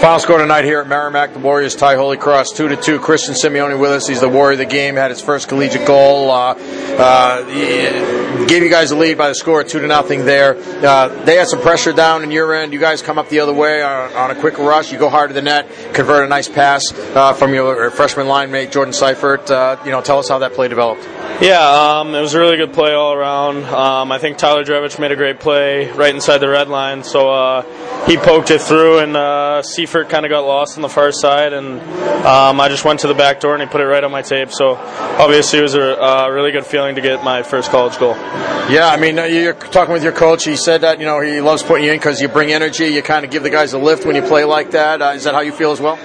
Final score tonight here at Merrimack, the Warriors tie Holy Cross two to two. Christian Simeone with us. He's the warrior of the game. Had his first collegiate goal. Uh, uh, gave you guys the lead by the score two to nothing there. Uh, they had some pressure down in your end. You guys come up the other way on, on a quick rush. You go hard to the net, convert a nice pass uh, from your freshman line mate Jordan Seifert. Uh, you know, tell us how that play developed. Yeah, um, it was a really good play all around. Um, I think Tyler Drevitch made a great play right inside the red line, so uh, he poked it through, and uh, Seifert kind of got lost on the far side, and um, I just went to the back door and he put it right on my tape. So obviously, it was a, a really good feeling to get my first college goal. Yeah, I mean, uh, you're talking with your coach. He said that you know he loves putting you in because you bring energy. You kind of give the guys a lift when you play like that. Uh, is that how you feel as well?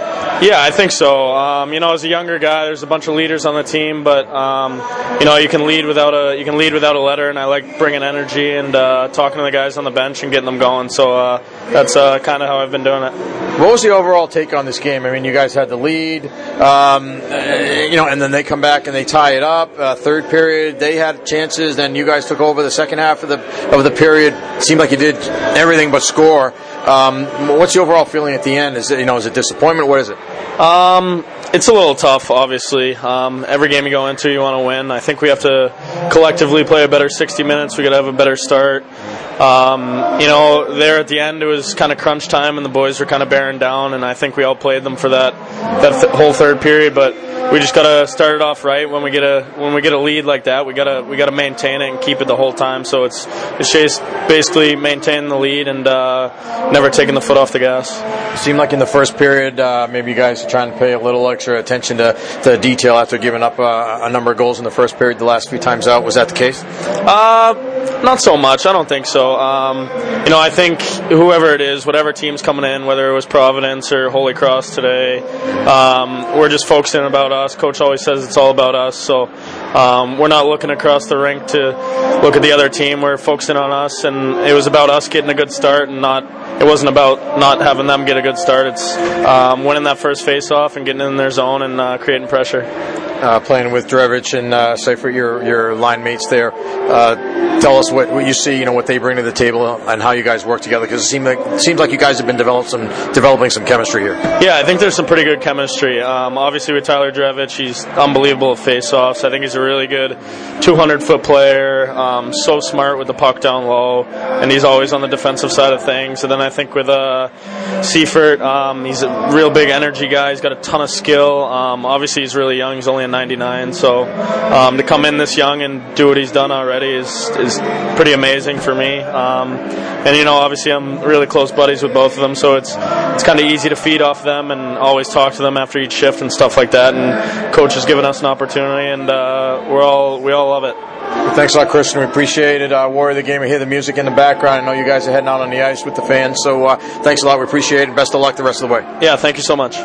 Yeah, I think so. Um, you know, as a younger guy, there's a bunch of leaders on the team, but um, you know, you can lead without a you can lead without a letter, and I like bringing energy and uh, talking to the guys on the bench and getting them going. So uh, that's uh, kind of how I've been doing it. What was the overall take on this game? I mean, you guys had the lead, um, you know, and then they come back and they tie it up. Uh, third period, they had chances. Then you guys took over the second half of the of the period. It seemed like you did everything but score. Um, what's the overall feeling at the end? Is it you know is it disappointment? What is it? Um, it's a little tough, obviously. Um, every game you go into, you want to win. I think we have to collectively play a better 60 minutes. We got to have a better start. Um, you know, there at the end, it was kind of crunch time, and the boys were kind of bearing down, and I think we all played them for that that th- whole third period. But we just gotta start it off right when we get a when we get a lead like that. We gotta we gotta maintain it and keep it the whole time. So it's it's just basically maintaining the lead and uh, never taking the foot off the gas. It seemed like in the first period, uh, maybe you guys are trying to pay a little extra attention to, the detail after giving up uh, a number of goals in the first period the last few times out. Was that the case? Uh, not so much. I don't think so. Um, you know, I think whoever it is, whatever team's coming in, whether it was Providence or Holy Cross today, um, we're just focusing about us. Coach always says it's all about us. So um, we're not looking across the rink to look at the other team. We're focusing on us, and it was about us getting a good start and not. It wasn't about not having them get a good start. It's um, winning that first face-off and getting in their zone and uh, creating pressure. Uh, playing with Drevitch and uh, Seifert, your your line mates there. Uh, tell us what, what you see, you know, what they bring to the table and how you guys work together because it seems like seems like you guys have been developing some developing some chemistry here. Yeah, I think there's some pretty good chemistry. Um, obviously with Tyler Drevitch, he's unbelievable at face-offs. I think he's a really good 200 foot player. Um, so smart with the puck down low, and he's always on the defensive side of things. And then I think with uh, Seifert, um, he's a real big energy guy. He's got a ton of skill. Um, obviously he's really young. He's only a 99, so um, to come in this young and do what he's done already is is pretty amazing for me. Um, and you know, obviously, I'm really close buddies with both of them, so it's it's kind of easy to feed off them and always talk to them after each shift and stuff like that. And coach has given us an opportunity, and uh, we're all we all love it. Well, thanks a lot, Christian. We appreciate it. Uh, Warrior the game. We hear the music in the background. I know you guys are heading out on the ice with the fans, so uh, thanks a lot. We appreciate it. Best of luck the rest of the way. Yeah, thank you so much.